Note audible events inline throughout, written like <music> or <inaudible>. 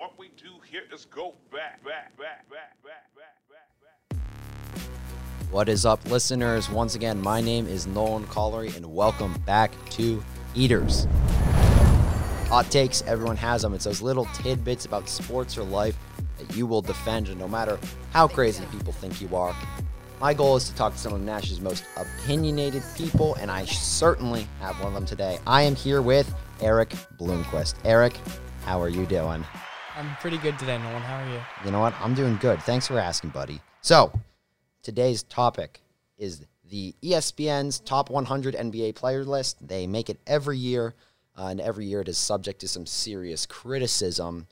what we do here is go back, back, back, back, back, back, back, back. What is up, listeners? Once again, my name is Nolan Collery, and welcome back to Heaters. Hot takes, everyone has them. It's those little tidbits about sports or life that you will defend, no matter how crazy people think you are. My goal is to talk to some of Nash's most opinionated people, and I certainly have one of them today. I am here with Erik Bloomquist. Erik, how are you doing? I'm pretty good today, Nolan. How are you? You know what? I'm doing good. Thanks for asking, buddy. So, today's topic is the ESPN's top 100 NBA player list. They make it every year, uh, and every year it is subject to some serious criticism,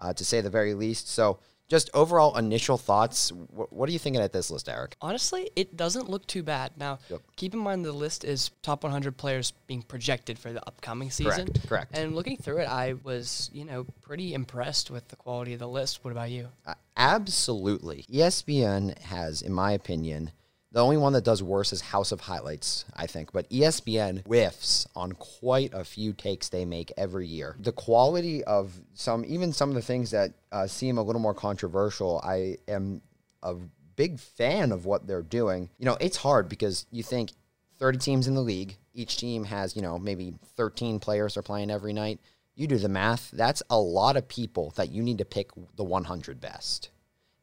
uh, to say the very least. So, just overall initial thoughts. Wh- what are you thinking at this list, Erik? Honestly, it doesn't look too bad. Now, Yep. keep in mind the list is top 100 players being projected for the upcoming season. Correct, correct. And looking through it, I was, you know, pretty impressed with the quality of the list. What about you? Uh, absolutely. ESPN has, in my opinion, the only one that does worse is House of Highlights, I think. But ESPN whiffs on quite a few takes they make every year. The quality of some, even some of the things that uh, seem a little more controversial, I am a big fan of what they're doing. You know, it's hard because you think 30 teams in the league, each team has, you know, maybe 13 players are playing every night. You do the math, that's a lot of people that you need to pick the 100 best.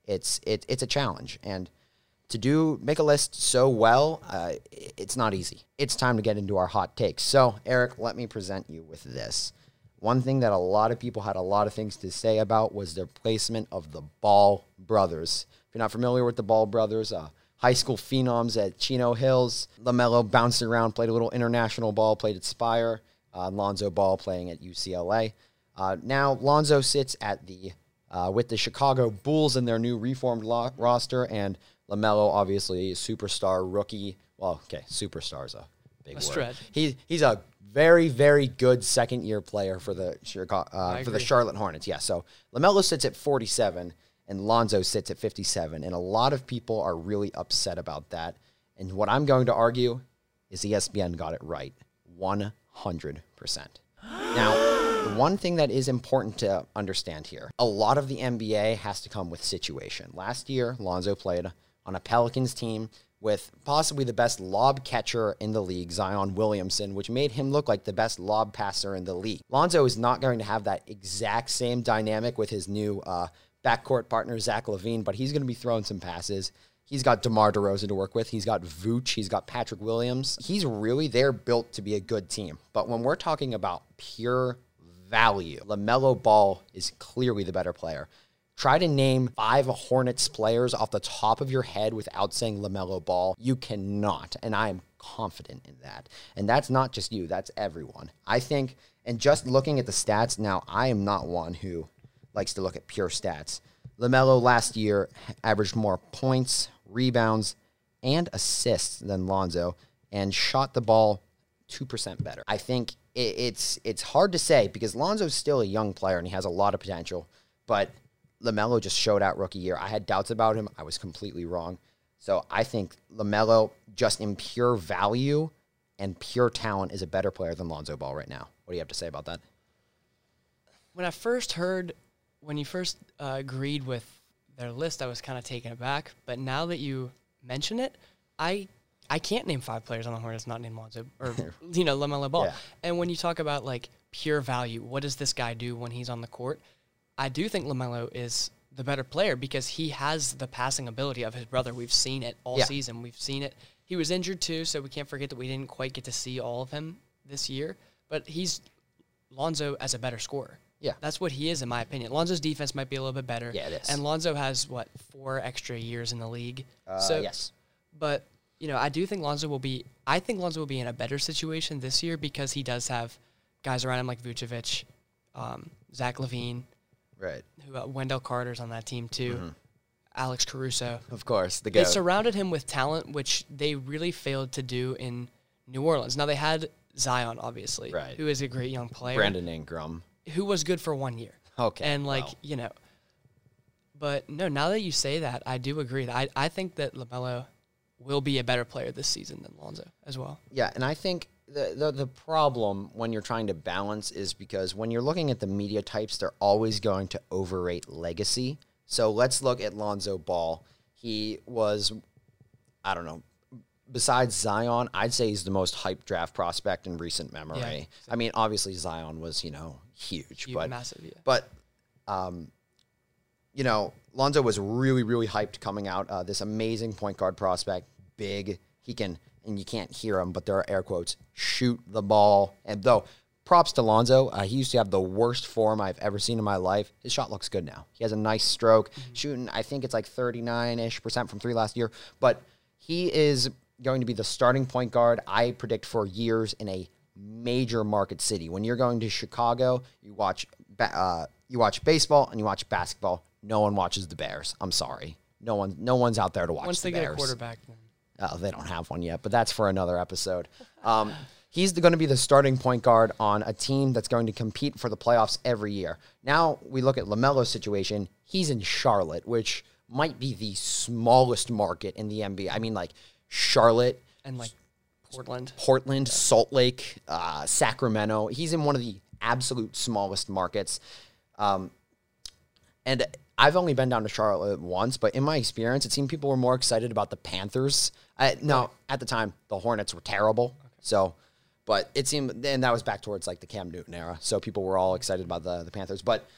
It's it, it's a challenge and to do make a list so well, uh, it's not easy. It's time to get into our hot takes. So, Erik, let me present you with this. One thing that a lot of people had a lot of things to say about was their placement of the Ball brothers. If you're not familiar with the Ball brothers, uh, high school phenoms at Chino Hills, Lamelo bounced around, played a little international ball, played at Spire. Uh, Lonzo Ball playing at UCLA. Uh, now Lonzo sits at the uh, with the Chicago Bulls in their new reformed lo- roster, and Lamelo, obviously superstar rookie. Well, okay, superstar is a big word. stretch. He he's a very very good second year player for the Chicago uh, for the. Charlotte Hornets. Yeah, so Lamelo sits at 47, and Lonzo sits at 57, and a lot of people are really upset about that. And what I'm going to argue is ESPN got it right, 100 percent. <gasps> Now, the one thing that is important to understand here a lot of the NBA has to come with situation. Last year, Lonzo played on a Pelicans team with possibly the best lob catcher in the league, Zion Williamson, which made him look like the best lob passer in the league. Lonzo is not going to have that exact same dynamic with his new uh, backcourt partner, Zach LaVine, but he's going to be throwing some passes. He's got DeMar DeRozan to work with. He's got Vooch. He's got Patrick Williams. He's really there built to be a good team. But when we're talking about pure value, LaMelo Ball is clearly the better player. Try to name five Hornets players off the top of your head without saying LaMelo Ball. You cannot. And I am confident in that. And that's not just you, that's everyone. I think, and just looking at the stats now, I am not one who likes to look at pure stats. LaMelo last year averaged more points, rebounds, and assists than Lonzo and shot the ball 2% better. I think it's it's hard to say because Lonzo's still a young player and he has a lot of potential, but LaMelo just showed out rookie year. I had doubts about him. I was completely wrong. So I think LaMelo just in pure value and pure talent is a better player than Lonzo Ball right now. What do you have to say about that? When I first heard, when you first uh, agreed with their list, I was kind of taken aback. But now that you mention it, I I can't name five players on the Hornets not named Lonzo or <laughs> you know Lamelo Ball. Yeah. And when you talk about like pure value, what does this guy do when he's on the court? I do think Lamelo is the better player because he has the passing ability of his brother. We've seen it all Yeah. season. We've seen it. He was injured too, so we can't forget that we didn't quite get to see all of him this year. But he's Lonzo as a better scorer. Yeah. That's what he is, in my opinion. Lonzo's defense might be a little bit better. Yeah, it is. And Lonzo has, what, four extra years in the league? Uh, so, yes. But, you know, I do think Lonzo will be, I think Lonzo will be in a better situation this year because he does have guys around him like Vucevic, um, Zach LaVine, Right. who uh, Wendell Carter's on that team too, Mm-hmm. Alex Caruso. Of course, the They surrounded him with talent, which they really failed to do in New Orleans. Now, they had Zion, obviously, Right. who is a great young player Brandon Ingram. who was good for one year. Okay, And like, wow. you know, but no, now that you say that, I do agree. I, I think that LaMelo will be a better player this season than Lonzo as well. Yeah, and I think the, the the problem when you're trying to balance is because when you're looking at the media types, they're always going to overrate legacy. So let's look at Lonzo Ball. He was, I don't know, besides Zion, I'd say he's the most hyped draft prospect in recent memory. Yeah. I mean, obviously Zion was, you know, huge, Huge, but massive, yeah. but um, you know, Lonzo was really, really hyped coming out. Uh, this amazing point guard prospect, big. He can, and you can't hear him, but there are air quotes, shoot the ball. And though, props to Lonzo. Uh, he used to have the worst form I've ever seen in my life. His shot looks good now. He has a nice stroke, shooting, I think it's like 39 ish percent from three last year. But he is going to be the starting point guard, I predict, for years in a major market city. When you're going to Chicago, you watch ba- uh, you watch baseball and you watch basketball. No one watches the Bears. I'm sorry. No one no one's out there to watch Once the they Bears. get a quarterback, then Oh, they don't have one yet, but that's for another episode. Um, he's going to be the starting point guard on a team that's going to compete for the playoffs every year. Now we look at Lamelo's situation. He's in Charlotte, which might be the smallest market in the NBA. I mean, like Charlotte, and like Portland. Portland, Salt Lake, uh, Sacramento. He's in one of the absolute smallest markets. Um, and I've only been down to Charlotte once, but in my experience, it seemed people were more excited about the Panthers. I, no, at the time, the Hornets were terrible. So, but it seemed, and that was back towards like the Cam Newton era. So people were all excited about the, the Panthers. But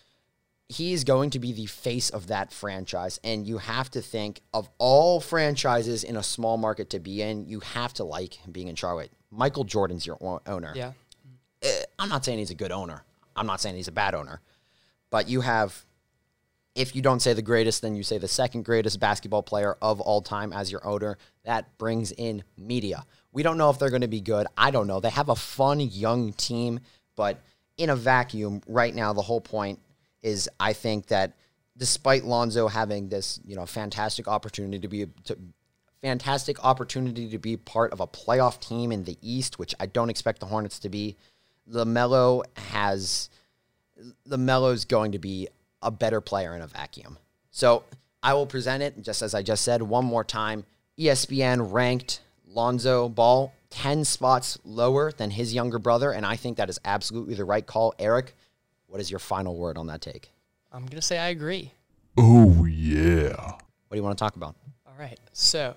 he's going to be the face of that franchise. And you have to think of all franchises in a small market to be in, you have to like being in Charlotte. Michael Jordan's your o- owner. Yeah. Eh, I'm not saying he's a good owner. I'm not saying he's a bad owner. But you have, if you don't say the greatest, then you say the second greatest basketball player of all time as your owner. That brings in media. We don't know if they're going to be good. I don't know. They have a fun young team, but in a vacuum, right now, the whole point is I think that despite Lonzo having this, you know, fantastic opportunity to be to, fantastic opportunity to be part of a playoff team in the East, which I don't expect the Hornets to be. LaMelo has LaMelo's going to be a better player in a vacuum. So I will present it just as I just said one more time. ESPN ranked Lonzo Ball 10 spots lower than his younger brother, and I think that is absolutely the right call. Erik, what is your final word on that take? I'm gonna say I agree. Oh, yeah. What do you want to talk about? All right. So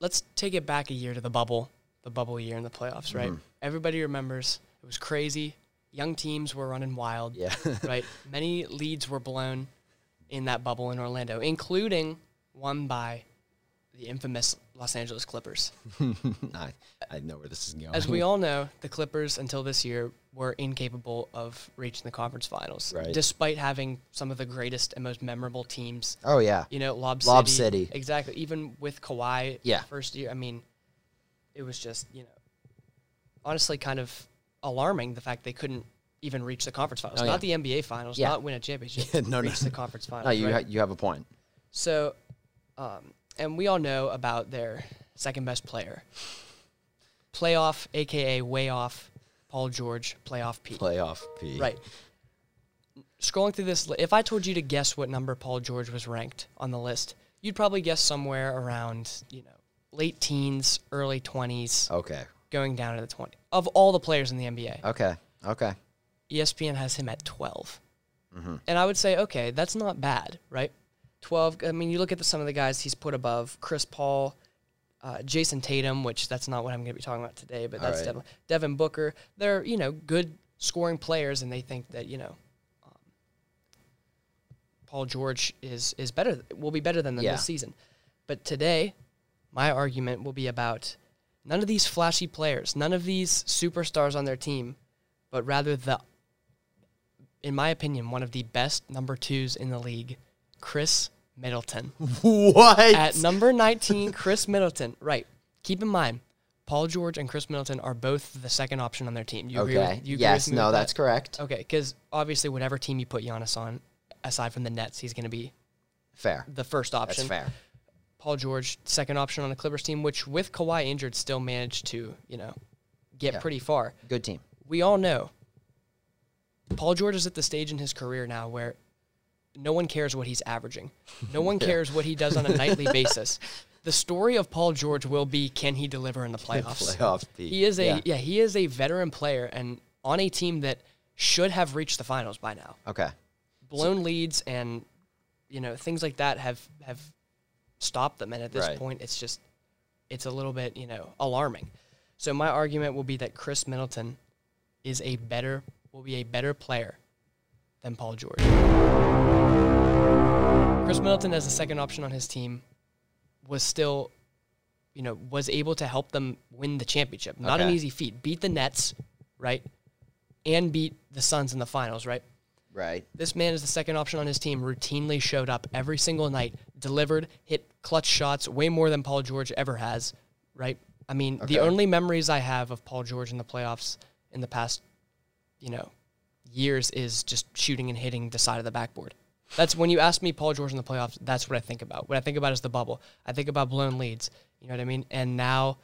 let's take it back a year to the bubble, the bubble year in the playoffs, right? Mm-hmm. Everybody remembers it was crazy. Young teams were running wild. Yeah. <laughs> right. Many leads were blown in that bubble in Orlando, including one by the infamous Los Angeles Clippers. <laughs> I, I know where this is going. As we <laughs> all know, the Clippers until this year were incapable of reaching the conference finals, Right. despite having some of the greatest and most memorable teams oh, yeah. you know, Lob, Lob City. City. Exactly. Even with Kawhi, Yeah. first year. I mean, it was just you know, honestly, kind of alarming the fact they couldn't even reach the conference finals, Oh, not the NBA finals, Yeah. not win a championship, <laughs> Yeah, no, no. reach the conference finals. No, you, right? ha- you have a point. so, um, and we all know about their second best player, playoff, aka way off, Paul George, playoff P. Playoff P. Right. Scrolling through this, if I told you to guess what number Paul George was ranked on the list, you'd probably guess somewhere around, you know, late teens, early 20s, Okay. going down to the 20. Of all the players in the NBA, Okay. Okay. ESPN has him at 12. Mm-hmm. And I would say, okay, that's not bad, right? 12. I mean, you look at the, some of the guys he's put above Chris Paul, uh, Jayson Tatum, which that's not what I'm going to be talking about today, but that's right. Devin, Devin Booker. They're, you know, good scoring players, and they think that, you know, um, Paul George is, is better, will be better than them Yeah. this season. But today, my argument will be about none of these flashy players, none of these superstars on their team, but rather the, in my opinion, one of the best number twos in the league, Khris Middleton. <laughs> What? At number 19, Khris Middleton. Right. Keep in mind, Paul George and Khris Middleton are both the second option on their team. You agree okay. with, you agree yes. No, with that? that's correct. Okay, because obviously, whatever team you put Giannis on, aside from the Nets, he's going to be Fair. the first option. That's fair. Paul George, second option on the Clippers team, which with Kawhi injured, still managed to, you know, get Yeah. pretty far. Good team. we all know Paul George is at the stage in his career now where no one cares what he's averaging. No one <laughs> cares what he does on a nightly <laughs> basis. the story of Paul George will be can he deliver in the playoffs? Playoff. He is a Yeah. yeah. he is a veteran player and on a team that should have reached the finals by now. Okay. Blown leads and you know things like that have have stopped them, and at this Right. point, it's just it's a little bit you know alarming. So my argument will be that Khris Middleton is a better will be a better player than Paul George. Khris Middleton as the second option on his team was still you know was able to help them win the championship. Not an easy feat. Beat the Nets, right? And beat the Suns in the finals, right? Right. This man is the second option on his team, routinely showed up every single night, delivered, hit clutch shots way more than Paul George ever has, right? I mean, the only memories I have of Paul George in the playoffs in the past, you know, years is just shooting and hitting the side of the backboard. That's when you ask me Paul George in the playoffs, that's what I think about. What I think about is the bubble. I think about blown leads. You know what I mean? And now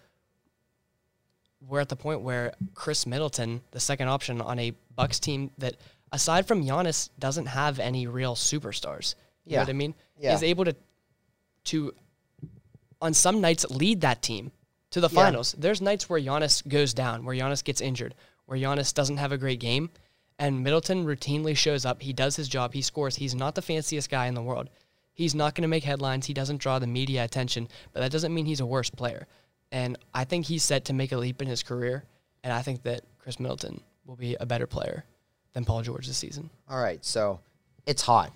we're at the point where Khris Middleton, the second option on a Bucks team that aside from Giannis doesn't have any real superstars. You Yeah. know what I mean? Yeah. Is able to to on some nights lead that team to the Yeah. finals. There's nights where Giannis goes down, where Giannis gets injured, where Giannis doesn't have a great game, and Middleton routinely shows up. He does his job. He scores. He's not the fanciest guy in the world. He's not going to make headlines. He doesn't draw the media attention, but that doesn't mean he's a worse player. And I think he's set to make a leap in his career. And I think that Khris Middleton will be a better player than Paul George this season. All right, so it's hot.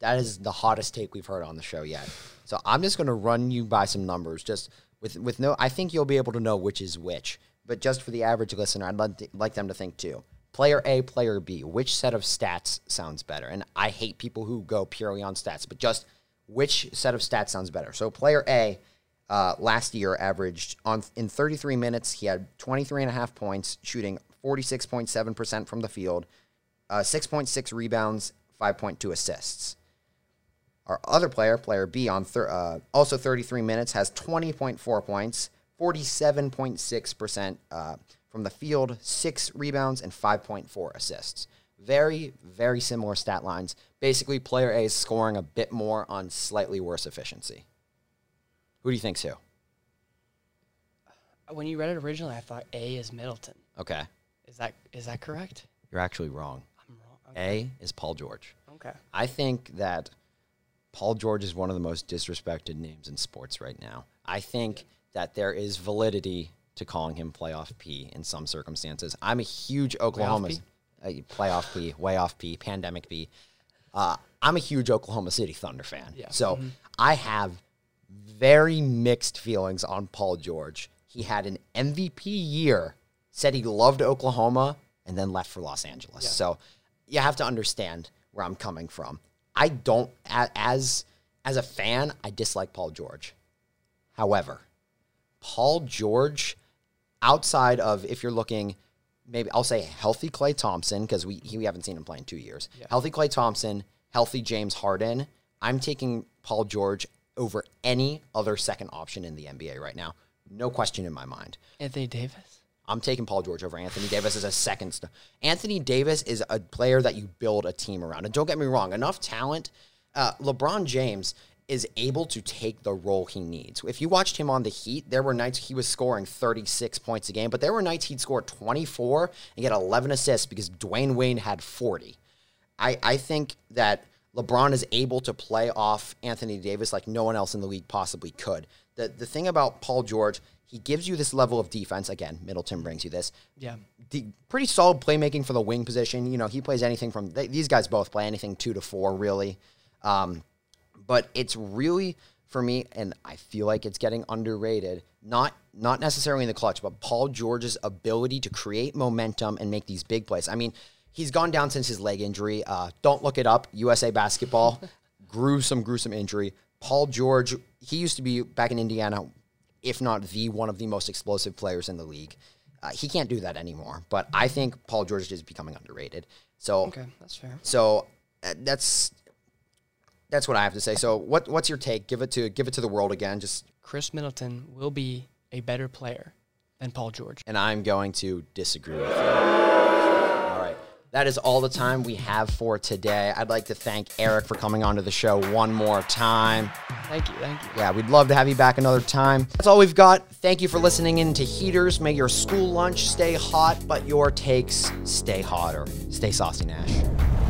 That is the hottest take we've heard on the show yet. So I'm just going to run you by some numbers, just with with no. I think you'll be able to know which is which, but just for the average listener, I'd like, them to think too. Player A, player B. Which set of stats sounds better? And I hate people who go purely on stats, but just which set of stats sounds better. So player A, uh, last year averaged on in 33 minutes, he had 23 and a half points, shooting 46.7% from the field, uh, 6.6 rebounds, 5.2 assists. Our other player, player B, on thir- uh, also 33 minutes, has 20.4 points, 47.6% uh, from the field, six rebounds, and 5.4 assists. Very, very similar stat lines. Basically, player A is scoring a bit more on slightly worse efficiency. Who do you think's who? When you read it originally, I thought A is Middleton. Okay, Is that is that correct? you're actually wrong. I'm wrong. A is Paul George. Okay. I think that Paul George is one of the most disrespected names in sports right now. I think that there is validity to calling him playoff P in some circumstances. I'm a huge Oklahoma P? uh, playoff P, way off P, pandemic P. Uh, I'm a huge Oklahoma City Thunder fan. Yeah. So I have very mixed feelings on Paul George. He had an MVP year, said he loved Oklahoma, and then left for Los Angeles. So you have to understand where I'm coming from. I don't as as a fan, I dislike Paul George. However, Paul George, outside of if you're looking, maybe I'll say healthy Klay Thompson because we he, we haven't seen him play in two years. Healthy Klay Thompson, healthy James Harden. I'm taking Paul George over any other second option in the NBA right now. No question in my mind. Anthony Davis. I'm taking Paul George over Anthony Davis as a second. St- Anthony Davis is a player that you build a team around. And don't get me wrong, enough talent. Uh, LeBron James is able to take the role he needs. If you watched him on the Heat, there were nights he was scoring 36 points a game, but there were nights he'd score 24 and get 11 assists because Dwayne Wayne had 40. I, I think that LeBron is able to play off Anthony Davis like no one else in the league possibly could. The the thing about Paul George, he gives you this level of defense. Again, Middleton brings you this. Yeah. The pretty solid playmaking for the wing position. You know, he plays anything from they, these guys both play anything two to four really. Um, but it's really for me, and I feel like it's getting underrated. Not not necessarily in the clutch, but Paul George's ability to create momentum and make these big plays. I mean, he's gone down since his leg injury. Uh, don't look it up. USA basketball, <laughs> gruesome, gruesome injury. Paul George, he used to be back in Indiana, if not the one of the most explosive players in the league. Uh, he can't do that anymore. But I think Paul George is becoming underrated. So Okay, that's fair. so uh, that's that's what I have to say. So what what's your take? Give it to give it to the world again. Just Khris Middleton will be a better player than Paul George. and I'm going to disagree with you. That is all the time we have for today. I'd like to thank Erik for coming onto the show one more time. Thank you, thank you. Yeah, we'd love to have you back another time. That's all we've got. Thank you for listening in to Heaters. May your school lunch stay hot, but your takes stay hotter. Stay saucy, Nash.